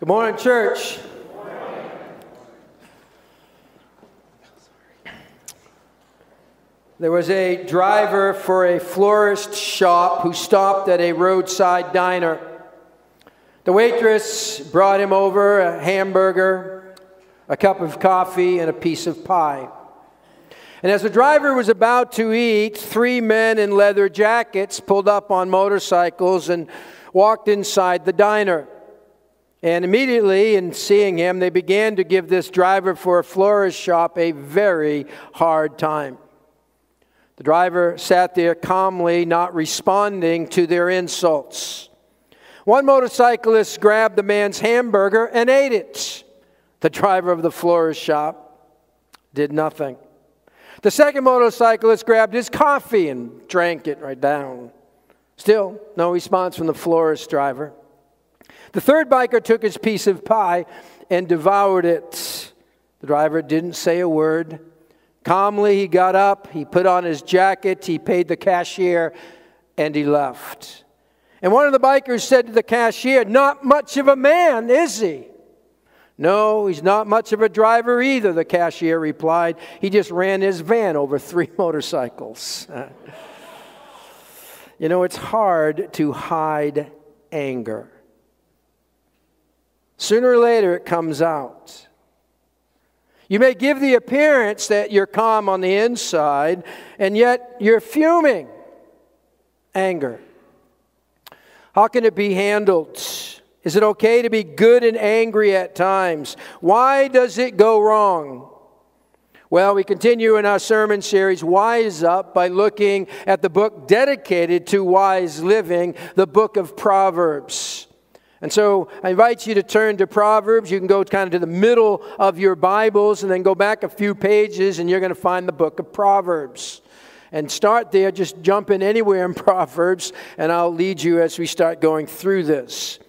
Good morning, church. There was a driver for a florist shop who stopped at a roadside diner. The waitress brought him over a hamburger, a cup of coffee, and a piece of pie. And as the driver was about to eat, three men in leather jackets pulled up on motorcycles and walked inside the diner. And immediately, in seeing him, they began to give this driver for a florist shop a very hard time. The driver sat there calmly, not responding to their insults. One motorcyclist grabbed the man's hamburger and ate it. The driver of the florist shop did nothing. The second motorcyclist grabbed his coffee and drank it right down. Still, no response from the florist driver. The third biker took his piece of pie and devoured it. The driver didn't say a word. Calmly, he got up, he put on his jacket, he paid the cashier, and he left. And one of the bikers said to the cashier, Not much of a man, is he? No, he's not much of a driver either, the cashier replied. He just ran his van over three motorcycles. you know, it's hard to hide anger. Sooner or later, it comes out. You may give the appearance that you're calm on the inside, and yet you're fuming. Anger. How can it be handled? Is it okay to be good and angry at times? Why does it go wrong? Well, we continue in our sermon series, Wise Up, by looking at the book dedicated to wise living, the book of Proverbs. And so I invite you to turn to Proverbs. You can go kind of to the middle of your Bibles and then go back a few pages, and you're going to find the book of Proverbs. And start there, just jump in anywhere in Proverbs, and I'll lead you as we start going through this.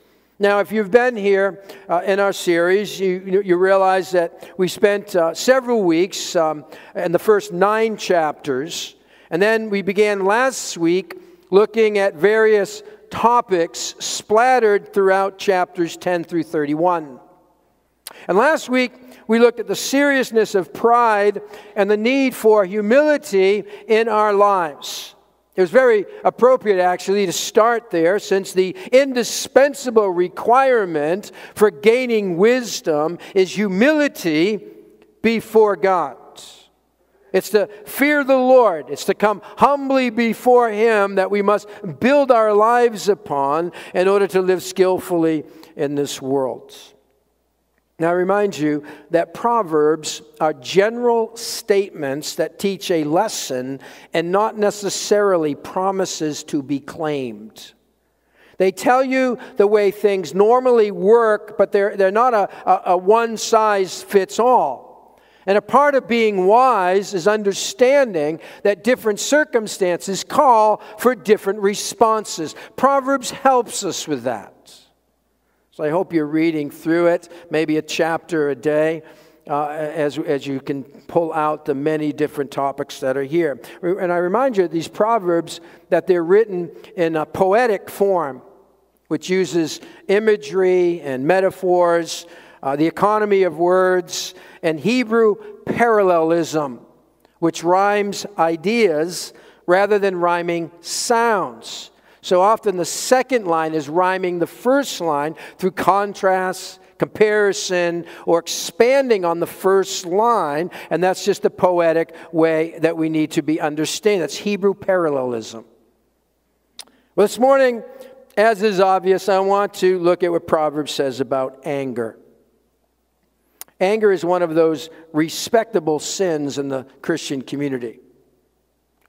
Now, if you've been here uh, in our series, you, you realize that we spent uh, several weeks um, in the first nine chapters, and then we began last week looking at various topics splattered throughout chapters 10 through 31. And last week, we looked at the seriousness of pride and the need for humility in our lives. It was very appropriate, actually, to start there, since the indispensable requirement for gaining wisdom is humility before God. It's to fear the Lord. It's to come humbly before Him that we must build our lives upon in order to live skillfully in this world. Now, I remind you that Proverbs are general statements that teach a lesson and not necessarily promises to be claimed. They tell you the way things normally work, but they're, they're not a, a, a one size fits all. And a part of being wise is understanding that different circumstances call for different responses. Proverbs helps us with that. So I hope you're reading through it, maybe a chapter a day. Uh, as, as you can pull out the many different topics that are here. And I remind you, these proverbs, that they're written in a poetic form, which uses imagery and metaphors, uh, the economy of words, and Hebrew parallelism, which rhymes ideas rather than rhyming sounds. So often the second line is rhyming the first line through contrast, comparison, or expanding on the first line, and that's just a poetic way that we need to be understanding. That's Hebrew parallelism. Well, this morning, as is obvious, I want to look at what Proverbs says about anger. Anger is one of those respectable sins in the Christian community.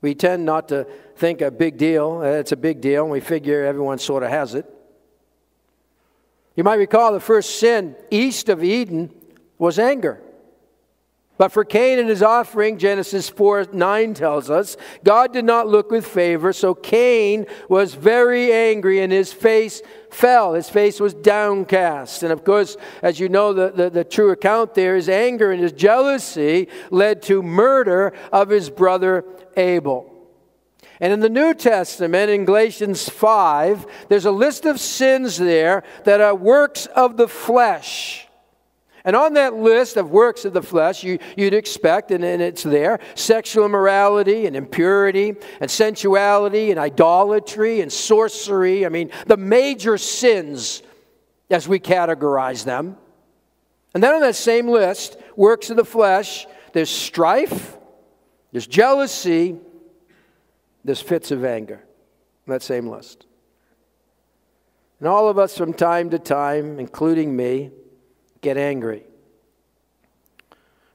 We tend not to think a big deal, eh, it's a big deal, and we figure everyone sort of has it. You might recall the first sin east of Eden was anger. But for Cain and his offering, Genesis 4 9 tells us, God did not look with favor, so Cain was very angry and his face fell. His face was downcast. And of course, as you know, the, the, the true account there is anger and his jealousy led to murder of his brother Abel. And in the New Testament, in Galatians 5, there's a list of sins there that are works of the flesh. And on that list of works of the flesh, you, would expect, and, and it's there sexual immorality and impurity and sensuality and idolatry and sorcery. I mean, the major sins as we categorize them. And then on that same list, works of the flesh, there's strife, there's jealousy, there's fits of anger. that same list. And all of us from time to time, including me, get angry.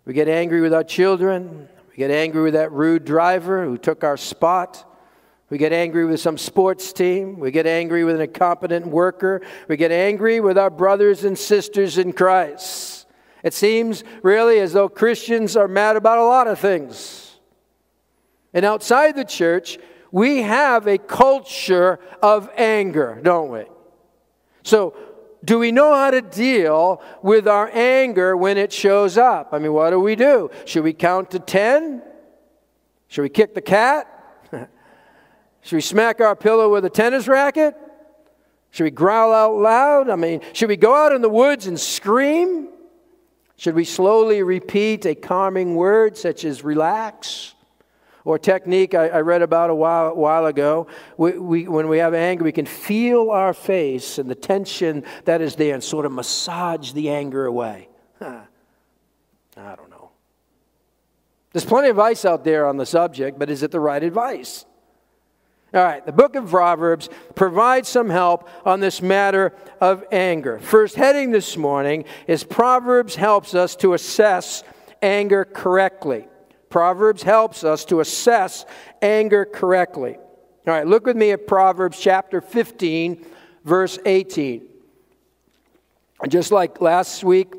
We get angry with our children. We get angry with that rude driver who took our spot. We get angry with some sports team. We get angry with an incompetent worker. We get angry with our brothers and sisters in Christ. It seems really as though Christians are mad about a lot of things. And outside the church, we have a culture of anger, don't we? So do we know how to deal with our anger when it shows up? I mean, what do we do? Should we count to 10? Should we kick the cat? should we smack our pillow with a tennis racket? Should we growl out loud? I mean, should we go out in the woods and scream? Should we slowly repeat a calming word such as relax? Or technique I, I read about a while, while ago. We, we, when we have anger, we can feel our face and the tension that is there and sort of massage the anger away. Huh. I don't know. There's plenty of advice out there on the subject, but is it the right advice? All right, the book of Proverbs provides some help on this matter of anger. First heading this morning is Proverbs helps us to assess anger correctly. Proverbs helps us to assess anger correctly. All right, look with me at Proverbs chapter 15, verse 18. Just like last week,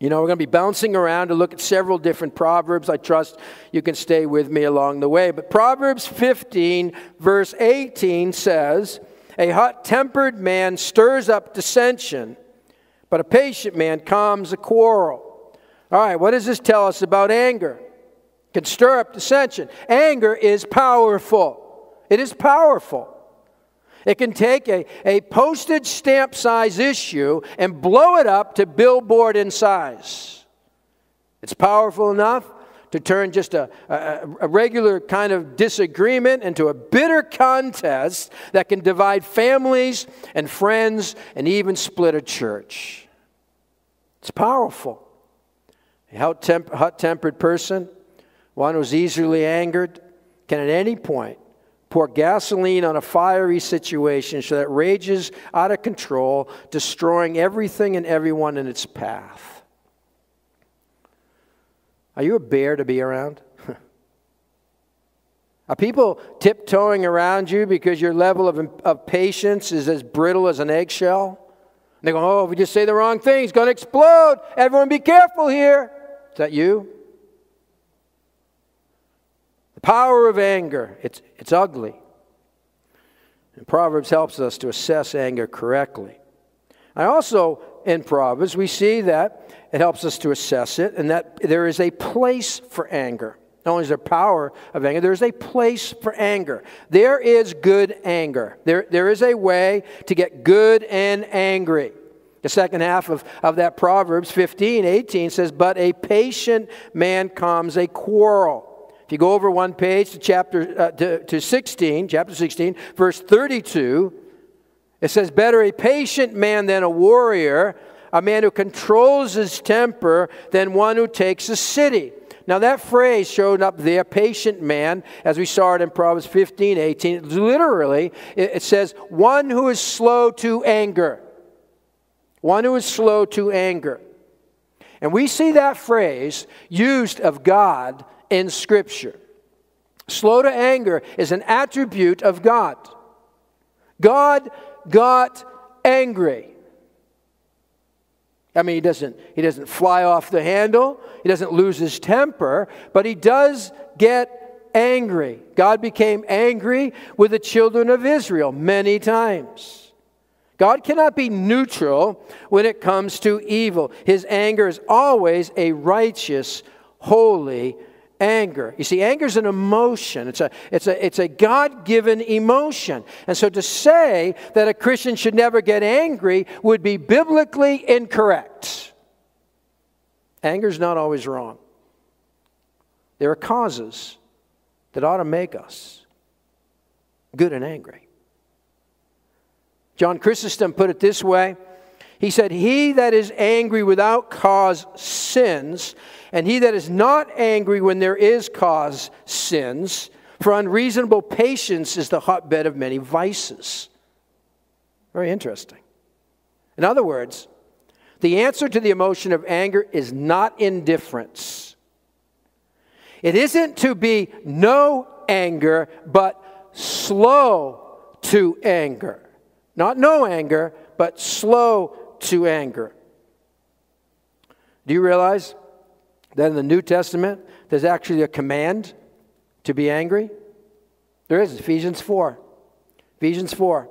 you know, we're going to be bouncing around to look at several different Proverbs. I trust you can stay with me along the way. But Proverbs 15, verse 18 says, A hot tempered man stirs up dissension, but a patient man calms a quarrel. All right, what does this tell us about anger? Can stir up dissension. Anger is powerful. It is powerful. It can take a, a postage stamp size issue and blow it up to billboard in size. It's powerful enough to turn just a, a, a, regular kind of disagreement into a bitter contest that can divide families and friends and even split a church. It's powerful. A hot tempered person one who's easily angered can at any point pour gasoline on a fiery situation so that rages out of control, destroying everything and everyone in its path. Are you a bear to be around? Are people tiptoeing around you because your level of, of patience is as brittle as an eggshell? And they go, oh, if we just say the wrong thing, it's going to explode. Everyone be careful here. Is that you? The power of anger, it's, it's ugly. And Proverbs helps us to assess anger correctly. I also, in Proverbs, we see that it helps us to assess it and that there is a place for anger. Not only is there power of anger, there is a place for anger. There is good anger. There, there is a way to get good and angry. The second half of, of that Proverbs 15, 18 says, But a patient man calms a quarrel. If you go over one page to chapter uh, to, to 16, chapter 16, verse 32, it says, Better a patient man than a warrior, a man who controls his temper than one who takes a city. Now, that phrase showed up there, patient man, as we saw it in Proverbs 15, 18. Literally, it says, one who is slow to anger. One who is slow to anger. And we see that phrase used of God in Scripture. Slow to anger is an attribute of God. God got angry. I mean, he doesn't, he doesn't fly off the handle, he doesn't lose his temper, but he does get angry. God became angry with the children of Israel many times. God cannot be neutral when it comes to evil. His anger is always a righteous, holy anger. You see, anger is an emotion, it's a, it's a, it's a God given emotion. And so to say that a Christian should never get angry would be biblically incorrect. Anger is not always wrong. There are causes that ought to make us good and angry. John Chrysostom put it this way He said, He that is angry without cause sins, and he that is not angry when there is cause sins. For unreasonable patience is the hotbed of many vices. Very interesting. In other words, the answer to the emotion of anger is not indifference. It isn't to be no anger, but slow to anger. Not no anger, but slow to anger. Do you realize that in the New Testament there's actually a command to be angry? There is, Ephesians 4. Ephesians 4.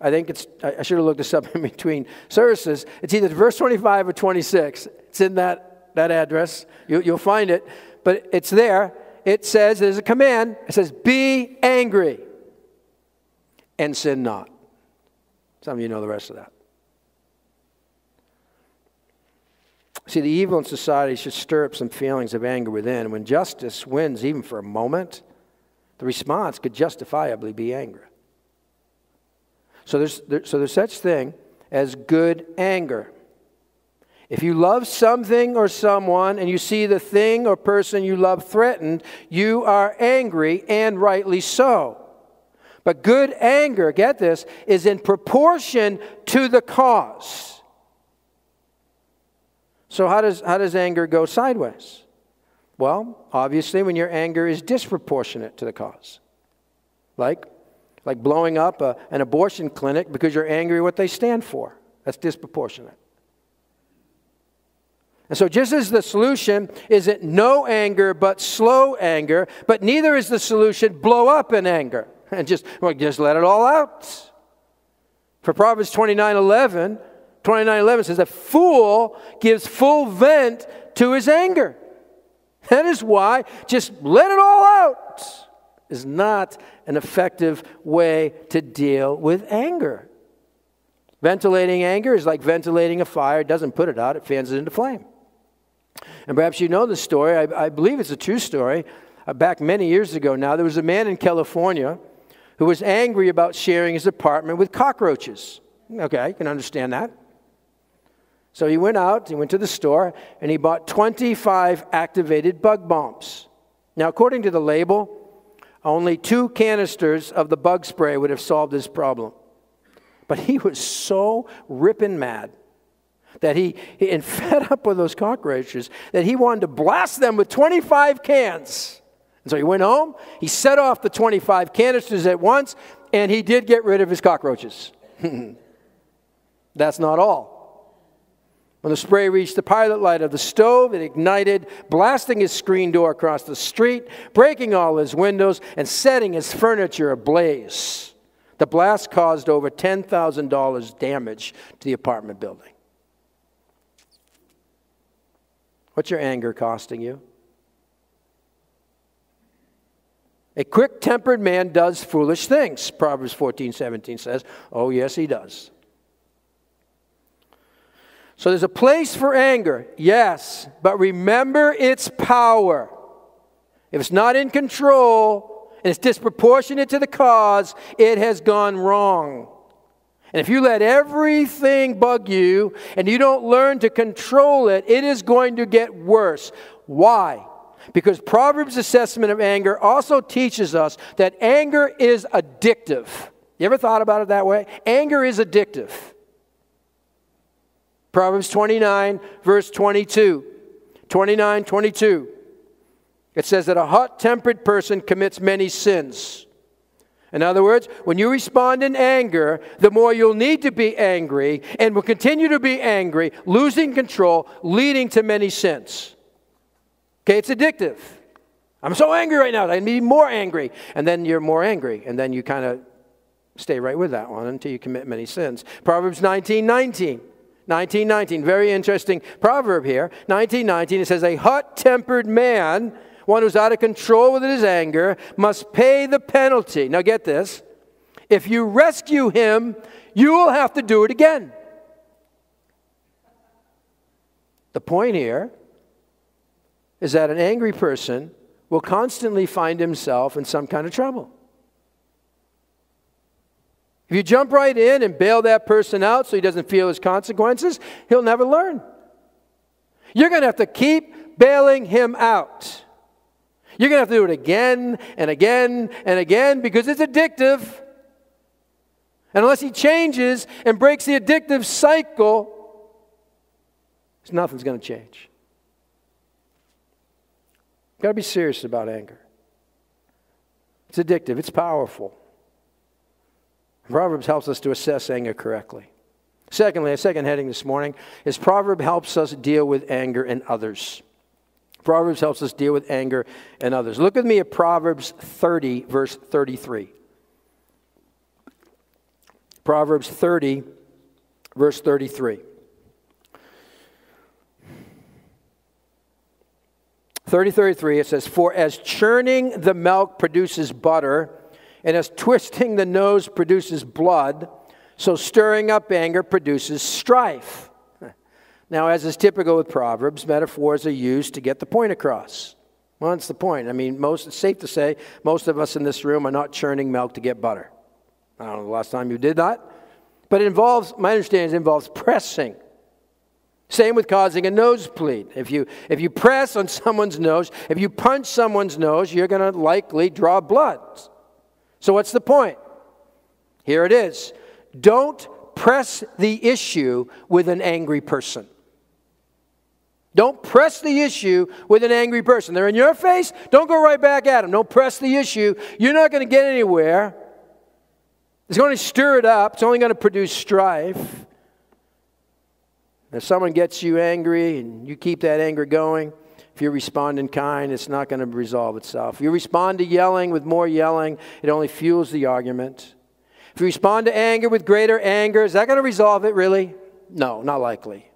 I think it's, I should have looked this up in between services. It's either verse 25 or 26. It's in that, that address. You, you'll find it, but it's there. It says, there's a command. It says, be angry and sin not. Some of you know the rest of that. See, the evil in society should stir up some feelings of anger within. When justice wins, even for a moment, the response could justifiably be anger. So there's, there, so there's such thing as good anger. If you love something or someone and you see the thing or person you love threatened, you are angry and rightly so. But good anger, get this, is in proportion to the cause. So, how does, how does anger go sideways? Well, obviously, when your anger is disproportionate to the cause. Like, like blowing up a, an abortion clinic because you're angry at what they stand for. That's disproportionate. And so, just as the solution isn't no anger but slow anger, but neither is the solution blow up in anger and just, well, just let it all out. For Proverbs 29 11, 29 11 says, A fool gives full vent to his anger. That is why just let it all out is not an effective way to deal with anger. Ventilating anger is like ventilating a fire. It doesn't put it out, it fans it into flame. And perhaps you know the story. I, I believe it's a true story. Uh, back many years ago now, there was a man in California who was angry about sharing his apartment with cockroaches. Okay, you can understand that. So he went out, he went to the store, and he bought 25 activated bug bombs. Now, according to the label, only two canisters of the bug spray would have solved this problem. But he was so ripping mad that he, and fed up with those cockroaches, that he wanted to blast them with 25 cans. And so he went home, he set off the 25 canisters at once, and he did get rid of his cockroaches. That's not all. When the spray reached the pilot light of the stove, it ignited, blasting his screen door across the street, breaking all his windows, and setting his furniture ablaze. The blast caused over $10,000 damage to the apartment building. What's your anger costing you? A quick tempered man does foolish things, Proverbs 14 17 says. Oh, yes, he does. So there's a place for anger, yes, but remember its power. If it's not in control and it's disproportionate to the cause, it has gone wrong. And if you let everything bug you and you don't learn to control it, it is going to get worse. Why? Because Proverbs' assessment of anger also teaches us that anger is addictive. You ever thought about it that way? Anger is addictive. Proverbs 29, verse 22. 29, 22. It says that a hot tempered person commits many sins. In other words, when you respond in anger, the more you'll need to be angry and will continue to be angry, losing control, leading to many sins. Okay, it's addictive. I'm so angry right now, I need more angry. And then you're more angry, and then you kind of stay right with that one until you commit many sins. Proverbs 19, 19. 1919, very interesting proverb here. 1919, it says, A hot tempered man one who's out of control with his anger, must pay the penalty. Now, get this. If you rescue him, you will have to do it again. The point here is that an angry person will constantly find himself in some kind of trouble. If you jump right in and bail that person out so he doesn't feel his consequences, he'll never learn. You're going to have to keep bailing him out. You're going to have to do it again and again and again because it's addictive. And unless he changes and breaks the addictive cycle, nothing's going to change. You've got to be serious about anger. It's addictive, it's powerful. Proverbs helps us to assess anger correctly. Secondly, a second heading this morning is Proverb helps us deal with anger in others. Proverbs helps us deal with anger in others. Look with me at Proverbs 30, verse 33. Proverbs 30, verse 33. 30, 33, it says, For as churning the milk produces butter, and as twisting the nose produces blood, so stirring up anger produces strife. Now, as is typical with Proverbs, metaphors are used to get the point across. Well, that's the point. I mean, most, it's safe to say most of us in this room are not churning milk to get butter. I don't know the last time you did that. But it involves, my understanding, it involves pressing. Same with causing a nosebleed. If you, if you press on someone's nose, if you punch someone's nose, you're going to likely draw blood. So, what's the point? Here it is don't press the issue with an angry person. Don't press the issue with an angry person. They're in your face. Don't go right back at them. Don't press the issue. You're not going to get anywhere. It's going to stir it up. It's only going to produce strife. If someone gets you angry and you keep that anger going, if you respond in kind, it's not going to resolve itself. If you respond to yelling with more yelling, it only fuels the argument. If you respond to anger with greater anger, is that going to resolve it really? No, not likely.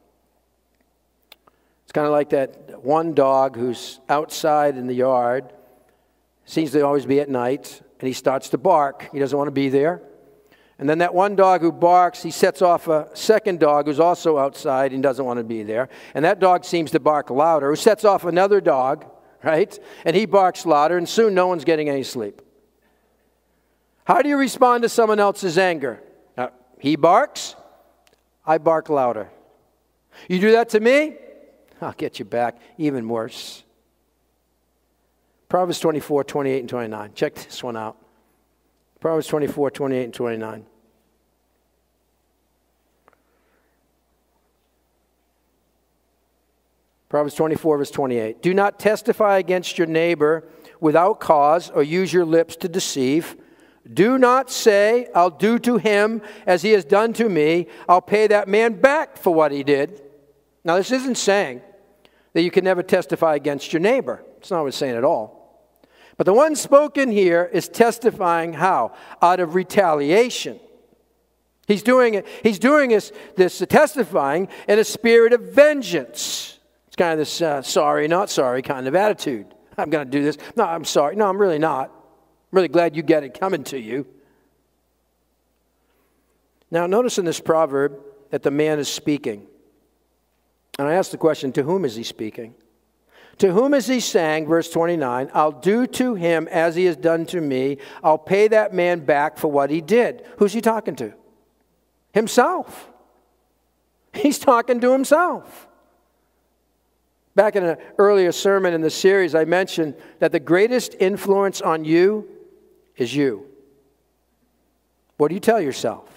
It's kind of like that one dog who's outside in the yard, seems to always be at night, and he starts to bark. He doesn't want to be there. And then that one dog who barks, he sets off a second dog who's also outside and doesn't want to be there. And that dog seems to bark louder, who sets off another dog, right? And he barks louder, and soon no one's getting any sleep. How do you respond to someone else's anger? Now, he barks, I bark louder. You do that to me, I'll get you back even worse. Proverbs 24, 28, and 29. Check this one out. Proverbs 24, 28, and 29. Proverbs 24, verse 28. Do not testify against your neighbor without cause or use your lips to deceive. Do not say, I'll do to him as he has done to me. I'll pay that man back for what he did. Now, this isn't saying that you can never testify against your neighbor. It's not what it's saying at all. But the one spoken here is testifying how? Out of retaliation. He's doing it, he's doing this, this testifying in a spirit of vengeance. It's kind of this uh, sorry, not sorry kind of attitude. I'm going to do this. No, I'm sorry. No, I'm really not. I'm really glad you get it coming to you. Now, notice in this proverb that the man is speaking. And I ask the question to whom is he speaking? To whom is he saying, verse 29, I'll do to him as he has done to me. I'll pay that man back for what he did. Who's he talking to? Himself. He's talking to himself. Back in an earlier sermon in the series, I mentioned that the greatest influence on you is you. What do you tell yourself?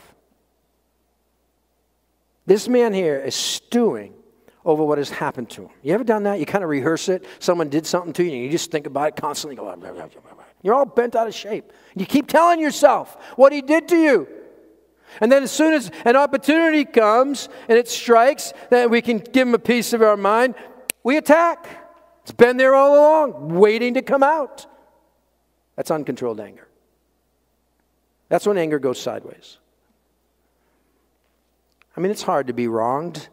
This man here is stewing over what has happened to him. You ever done that? You kind of rehearse it. Someone did something to you, and you just think about it constantly. Go, blah, blah, blah, You're all bent out of shape. You keep telling yourself what he did to you. And then, as soon as an opportunity comes and it strikes that we can give him a piece of our mind, we attack. It's been there all along, waiting to come out. That's uncontrolled anger. That's when anger goes sideways. I mean, it's hard to be wronged.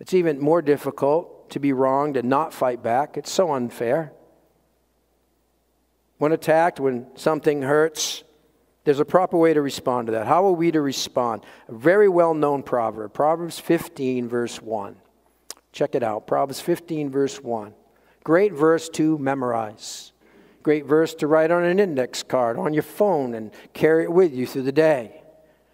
It's even more difficult to be wronged and not fight back. It's so unfair. when attacked, when something hurts, there's a proper way to respond to that. How are we to respond? A very well known proverb, Proverbs 15, verse 1. Check it out. Proverbs 15, verse 1. Great verse to memorize. Great verse to write on an index card on your phone and carry it with you through the day.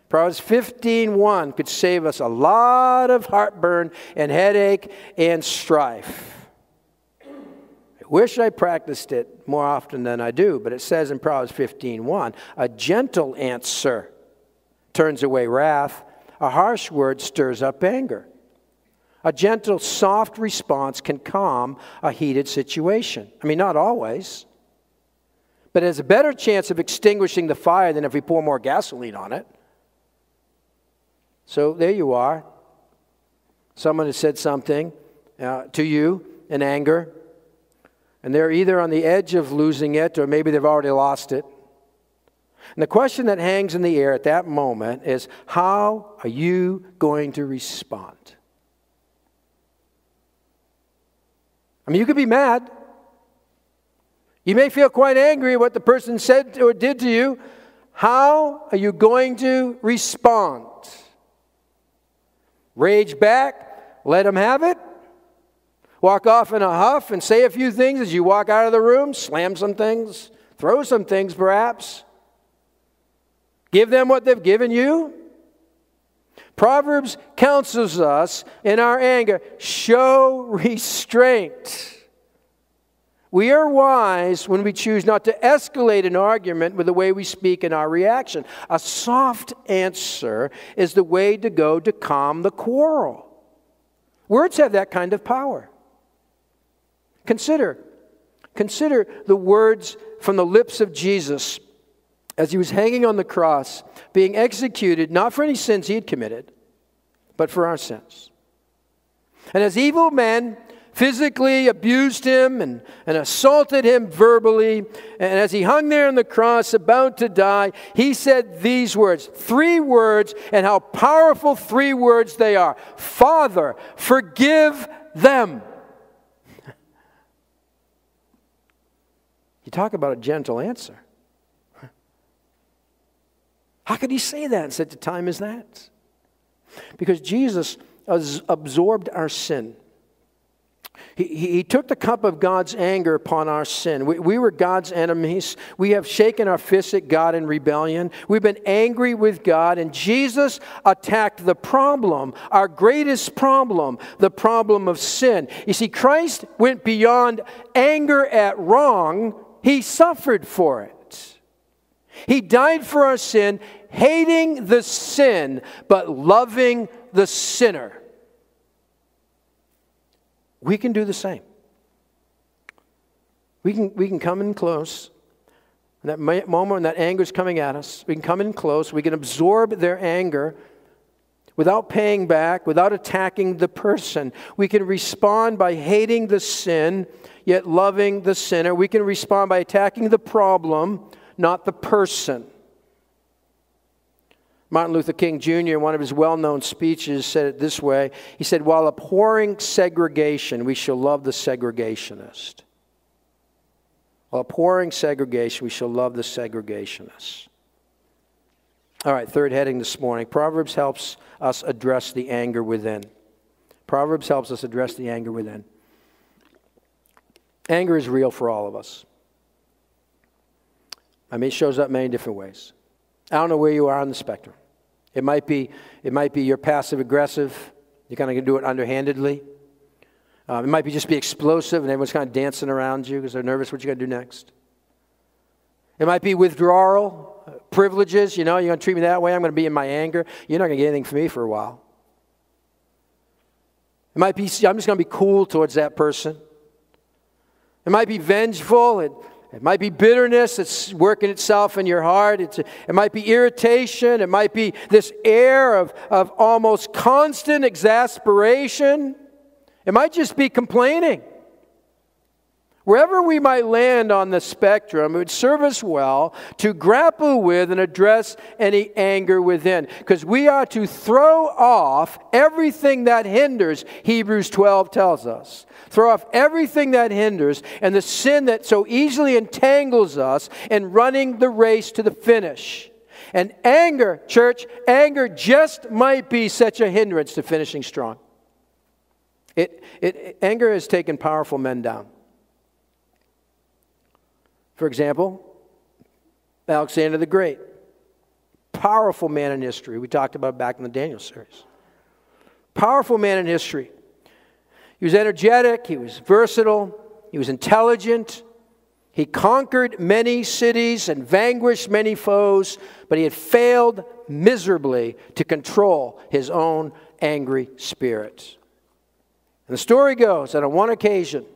Proverbs 1 could save us a lot of heartburn and headache and strife. I wish I practiced it more often than I do, but it says in Proverbs 15:1, a gentle answer turns away wrath, a harsh word stirs up anger. A gentle, soft response can calm a heated situation. I mean, not always, but it has a better chance of extinguishing the fire than if we pour more gasoline on it. So there you are. Someone has said something uh, to you in anger, and they're either on the edge of losing it or maybe they've already lost it. And the question that hangs in the air at that moment is how are you going to respond? I mean, you could be mad. You may feel quite angry at what the person said or did to you. How are you going to respond? Rage back, let them have it, walk off in a huff and say a few things as you walk out of the room, slam some things, throw some things perhaps. Give them what they've given you. Proverbs counsels us in our anger show restraint. We are wise when we choose not to escalate an argument with the way we speak and our reaction. A soft answer is the way to go to calm the quarrel. Words have that kind of power. Consider, consider the words from the lips of Jesus as he was hanging on the cross, being executed not for any sins he had committed, but for our sins. And as evil men physically abused him and, and assaulted him verbally, and as he hung there on the cross about to die, he said these words three words, and how powerful three words they are Father, forgive them. You talk about a gentle answer. How could he say that in such a time as that? Because Jesus absorbed our sin. He, he, took the cup of God's anger upon our sin. We, we, were God's enemies. We have shaken our fists at God in rebellion. We've been angry with God, and Jesus attacked the problem, our greatest problem, the problem of sin. You see, Christ went beyond anger at wrong he suffered for it. He died for our sin, hating the sin, but loving the sinner. We can do the same. We can, we can come in close. In that moment when that anger is coming at us, we can come in close. We can absorb their anger without paying back, without attacking the person. We can respond by hating the sin yet loving the sinner. We can respond by attacking the problem, not the person. Martin Luther King Jr., in one of his well known speeches, said it this way He said, While abhorring segregation, we shall love the segregationist. While abhorring segregation, we shall love the segregationist. All right, third heading this morning Proverbs helps us address the anger within. Proverbs helps us address the anger within. Anger is real for all of us. I mean, it shows up many different ways. I don't know where you are on the spectrum. It might be, it might be you're passive aggressive. You're kind of going to do it underhandedly. Um, it might be just be explosive and everyone's kind of dancing around you because they're nervous what you're going to do next. It might be withdrawal, privileges. You know, you're going to treat me that way. I'm going to be in my anger. You're not going to get anything from me for a while. It might be, I'm just going to be cool towards that person. It might be vengeful. It, it might be bitterness that's working itself in your heart. It's, it might be irritation. It might be this air of, of almost constant exasperation. It might just be complaining. Wherever we might land on the spectrum, it would serve us well to grapple with and address any anger within. Because we are to throw off everything that hinders, Hebrews 12 tells us. Throw off everything that hinders and the sin that so easily entangles us in running the race to the finish. And anger, church, anger just might be such a hindrance to finishing strong. It, it, anger has taken powerful men down. For example, Alexander the Great, powerful man in history. We talked about back in the Daniel series. Powerful man in history. He was energetic, he was versatile, he was intelligent. He conquered many cities and vanquished many foes, but he had failed miserably to control his own angry spirit. And the story goes that on one occasion,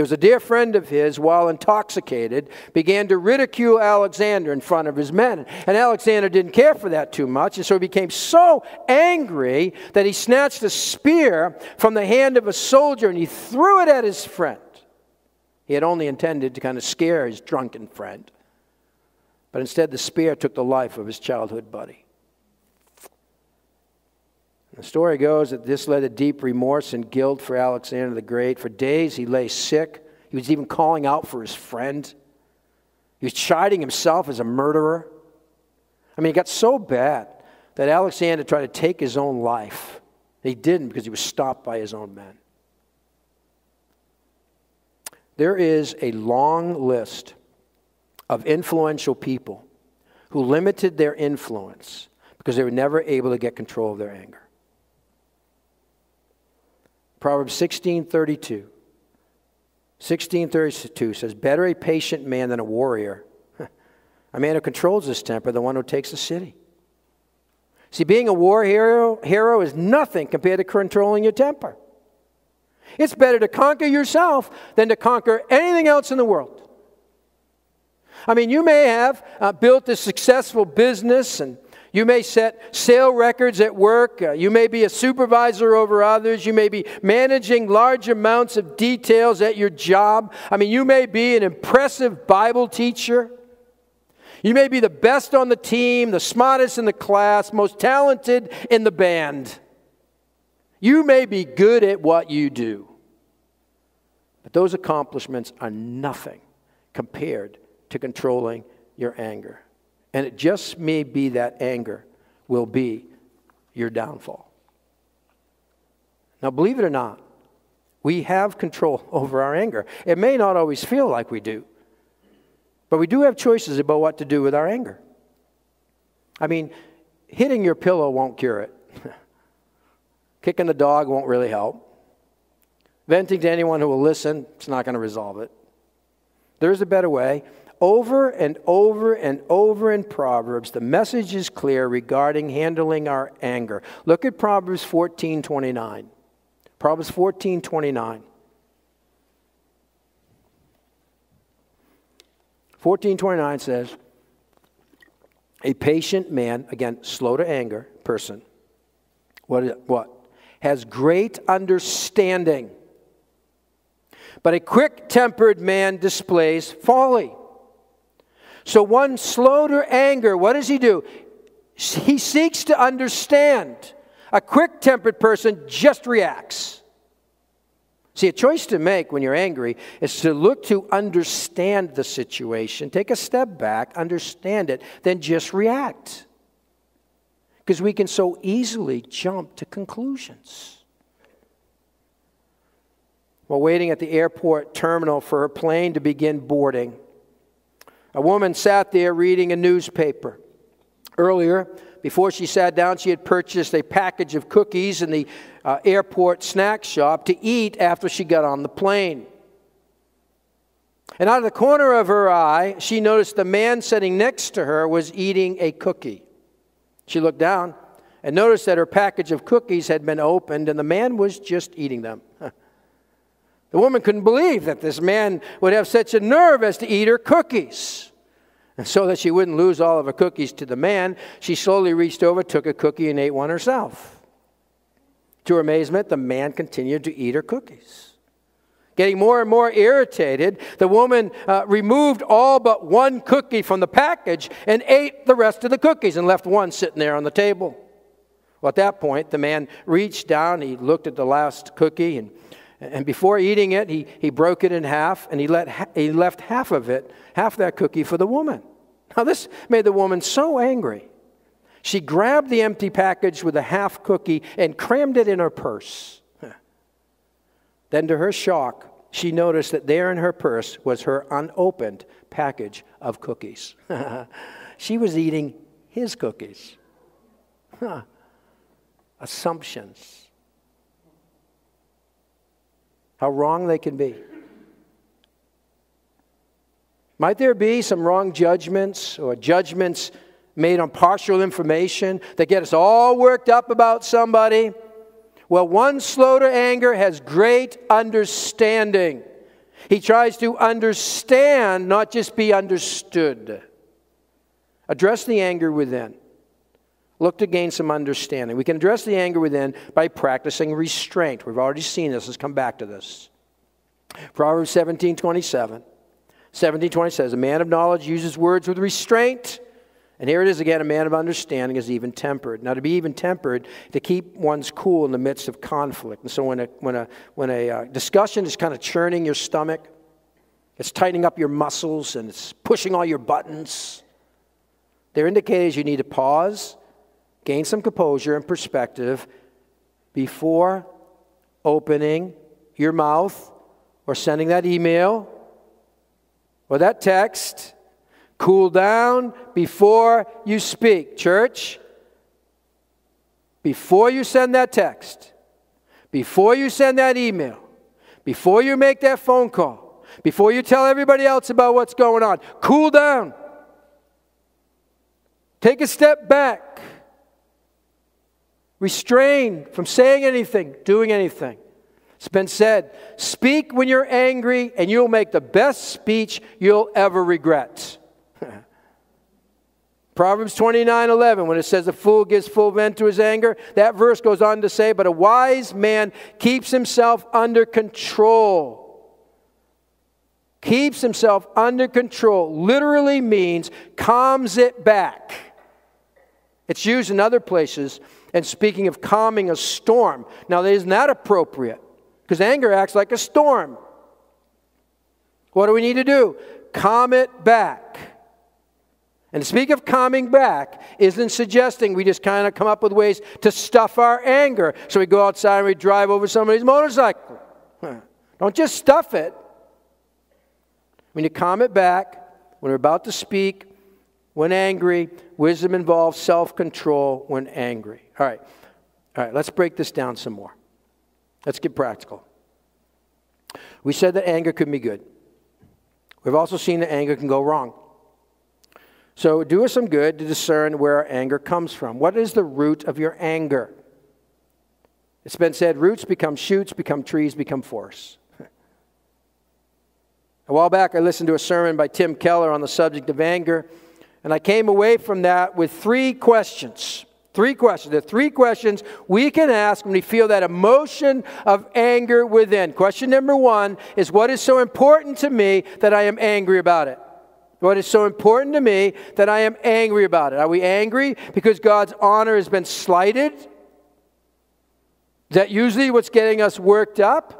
there was a dear friend of his, while intoxicated, began to ridicule Alexander in front of his men. And Alexander didn't care for that too much, and so he became so angry that he snatched a spear from the hand of a soldier and he threw it at his friend. He had only intended to kind of scare his drunken friend, but instead the spear took the life of his childhood buddy. The story goes that this led to deep remorse and guilt for Alexander the Great. For days he lay sick. He was even calling out for his friend. He was chiding himself as a murderer. I mean, it got so bad that Alexander tried to take his own life. He didn't because he was stopped by his own men. There is a long list of influential people who limited their influence because they were never able to get control of their anger. Proverbs 16:32. 1632 says, Better a patient man than a warrior. a man who controls his temper than one who takes a city. See, being a war hero, hero is nothing compared to controlling your temper. It's better to conquer yourself than to conquer anything else in the world. I mean, you may have uh, built a successful business and you may set sale records at work. Uh, you may be a supervisor over others. You may be managing large amounts of details at your job. I mean, you may be an impressive Bible teacher. You may be the best on the team, the smartest in the class, most talented in the band. You may be good at what you do. But those accomplishments are nothing compared to controlling your anger. And it just may be that anger will be your downfall. Now, believe it or not, we have control over our anger. It may not always feel like we do, but we do have choices about what to do with our anger. I mean, hitting your pillow won't cure it, kicking the dog won't really help. Venting to anyone who will listen, it's not going to resolve it. There's a better way over and over and over in Proverbs, the message is clear regarding handling our anger. Look at Proverbs 14 29. Proverbs 14 29. 1429 says, A patient man, again, slow to anger person, what, what? Has great understanding. But a quick tempered man displays folly. So, one slow to anger, what does he do? He seeks to understand. A quick tempered person just reacts. See, a choice to make when you're angry is to look to understand the situation, take a step back, understand it, then just react. Because we can so easily jump to conclusions. While waiting at the airport terminal for her plane to begin boarding, a woman sat there reading a newspaper. Earlier, before she sat down, she had purchased a package of cookies in the uh, airport snack shop to eat after she got on the plane. And out of the corner of her eye, she noticed the man sitting next to her was eating a cookie. She looked down and noticed that her package of cookies had been opened and the man was just eating them. The woman couldn't believe that this man would have such a nerve as to eat her cookies. And so that she wouldn't lose all of her cookies to the man, she slowly reached over, took a cookie, and ate one herself. To her amazement, the man continued to eat her cookies. Getting more and more irritated, the woman uh, removed all but one cookie from the package and ate the rest of the cookies and left one sitting there on the table. Well, at that point, the man reached down, he looked at the last cookie, and, and before eating it, he, he broke it in half and he, let, he left half of it, half that cookie for the woman. Now, this made the woman so angry. She grabbed the empty package with a half cookie and crammed it in her purse. Then, to her shock, she noticed that there in her purse was her unopened package of cookies. she was eating his cookies. Huh. Assumptions. How wrong they can be. Might there be some wrong judgments or judgments made on partial information that get us all worked up about somebody? Well, one slow to anger has great understanding. He tries to understand, not just be understood. Address the anger within. Look to gain some understanding. We can address the anger within by practicing restraint. We've already seen this. Let's come back to this. Proverbs 17 27. 1720 says, A man of knowledge uses words with restraint. And here it is again a man of understanding is even tempered. Now, to be even tempered, to keep one's cool in the midst of conflict. And so, when a, when a, when a uh, discussion is kind of churning your stomach, it's tightening up your muscles and it's pushing all your buttons, they're indicators you need to pause, gain some composure and perspective before opening your mouth or sending that email or that text, cool down before you speak. Church, before you send that text, before you send that email, before you make that phone call, before you tell everybody else about what's going on, cool down. Take a step back. Restrain from saying anything, doing anything. It's been said speak when you're angry, and you'll make the best speech you'll ever regret. Proverbs 29 11, when it says a fool gives full vent to his anger, that verse goes on to say, But a wise man keeps himself under control. Keeps himself under control literally means calms it back. It's used in other places, and speaking of calming a storm. Now, isn't that appropriate? Because anger acts like a storm. What do we need to do? Calm it back. And speak of calming back isn't suggesting we just kind of come up with ways to stuff our anger. So we go outside and we drive over somebody's motorcycle. Don't just stuff it. We need to calm it back when we're about to speak, when angry. Wisdom involves self control when angry. All right. All right, let's break this down some more. Let's get practical. We said that anger can be good. We've also seen that anger can go wrong. So, do us some good to discern where our anger comes from. What is the root of your anger? It's been said roots become shoots, become trees, become forests. a while back, I listened to a sermon by Tim Keller on the subject of anger, and I came away from that with three questions. Three questions. Are three questions we can ask when we feel that emotion of anger within. Question number one is What is so important to me that I am angry about it? What is so important to me that I am angry about it? Are we angry because God's honor has been slighted? Is that usually what's getting us worked up?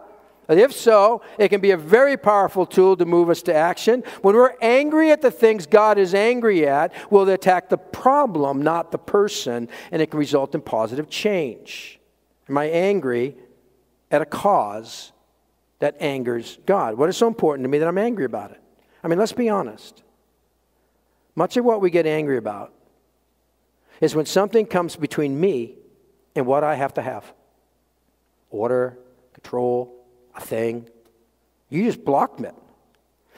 If so, it can be a very powerful tool to move us to action. When we're angry at the things God is angry at, we'll attack the problem, not the person, and it can result in positive change. Am I angry at a cause that angers God? What is so important to me that I'm angry about it? I mean, let's be honest. Much of what we get angry about is when something comes between me and what I have to have order, control, a thing. You just blocked it.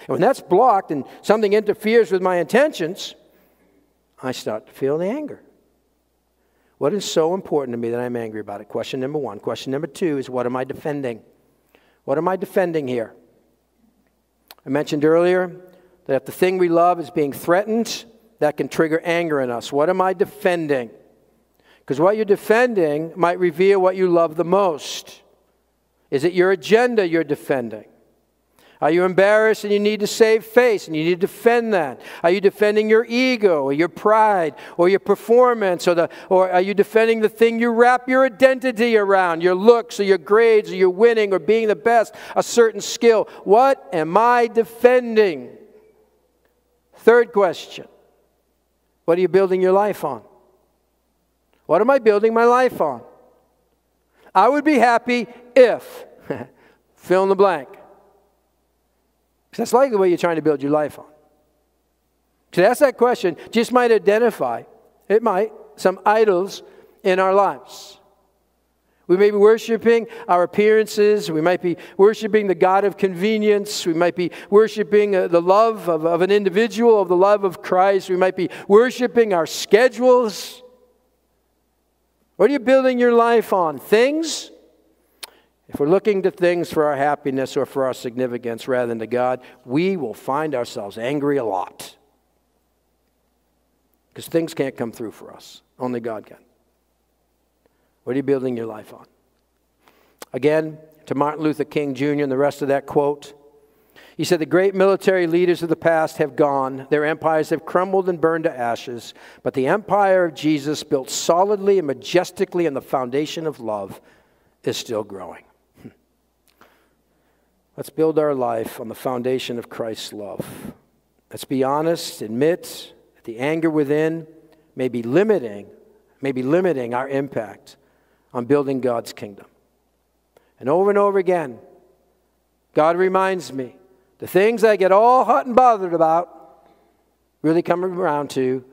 And when that's blocked and something interferes with my intentions, I start to feel the anger. What is so important to me that I'm angry about it? Question number one. Question number two is what am I defending? What am I defending here? I mentioned earlier that if the thing we love is being threatened, that can trigger anger in us. What am I defending? Because what you're defending might reveal what you love the most. Is it your agenda you're defending? Are you embarrassed and you need to save face and you need to defend that? Are you defending your ego or your pride or your performance or, the, or are you defending the thing you wrap your identity around, your looks or your grades or your winning or being the best, a certain skill? What am I defending? Third question What are you building your life on? What am I building my life on? I would be happy if, fill in the blank. That's likely what you're trying to build your life on. To ask that question just might identify, it might, some idols in our lives. We may be worshiping our appearances. We might be worshiping the God of convenience. We might be worshiping uh, the love of, of an individual, of the love of Christ. We might be worshiping our schedules. What are you building your life on? Things? If we're looking to things for our happiness or for our significance rather than to God, we will find ourselves angry a lot. Because things can't come through for us, only God can. What are you building your life on? Again, to Martin Luther King Jr. and the rest of that quote, he said, The great military leaders of the past have gone. Their empires have crumbled and burned to ashes. But the empire of Jesus, built solidly and majestically on the foundation of love, is still growing. Hmm. Let's build our life on the foundation of Christ's love. Let's be honest, admit that the anger within may be limiting, may be limiting our impact on building God's kingdom. And over and over again, God reminds me the things I get all hot and bothered about really come around to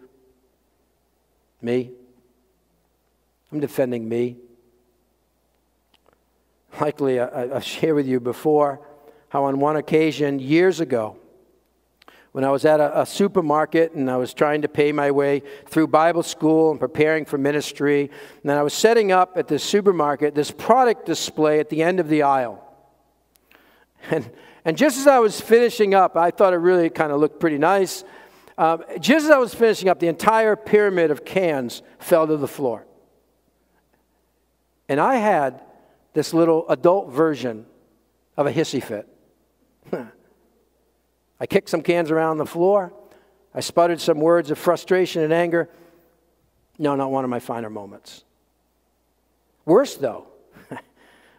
me. I'm defending me. Likely, I, have shared with you before how, on one occasion, years ago, when I was at a, a, supermarket and I was trying to pay my way through Bible school and preparing for ministry. And then I was setting up at this supermarket this product display at the end of the aisle. And, and just as I was finishing up, I thought it really kind of looked pretty nice. Um, just as I was finishing up, the entire pyramid of cans fell to the floor. And I had this little adult version of a hissy fit. I kicked some cans around the floor. I sputtered some words of frustration and anger. No, not one of my finer moments. Worse, though,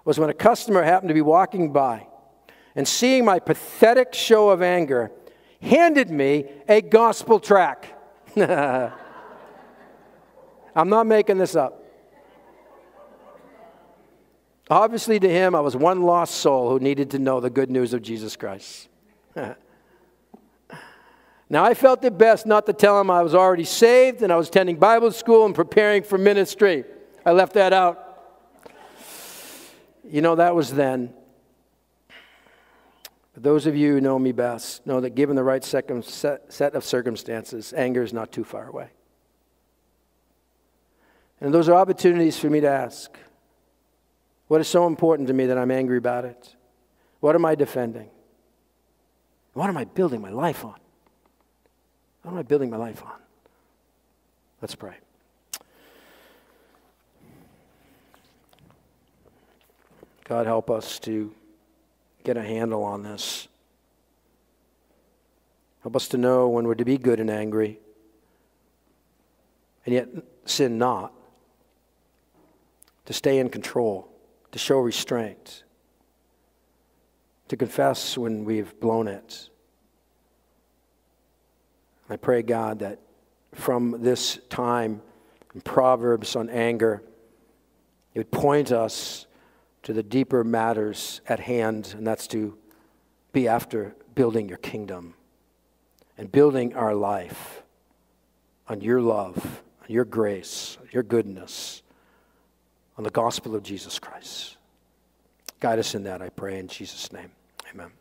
was when a customer happened to be walking by and seeing my pathetic show of anger, handed me a gospel track. I'm not making this up. Obviously, to him, I was one lost soul who needed to know the good news of Jesus Christ. Now, I felt it best not to tell him I was already saved and I was attending Bible school and preparing for ministry. I left that out. You know, that was then. Those of you who know me best know that given the right set of circumstances, anger is not too far away. And those are opportunities for me to ask what is so important to me that I'm angry about it? What am I defending? What am I building my life on? What am I building my life on? Let's pray. God, help us to get a handle on this. Help us to know when we're to be good and angry, and yet sin not. To stay in control, to show restraint, to confess when we've blown it I pray, God, that from this time in Proverbs on anger, it would point us to the deeper matters at hand, and that's to be after building your kingdom and building our life on your love, on your grace, your goodness, on the gospel of Jesus Christ. Guide us in that, I pray, in Jesus' name. Amen.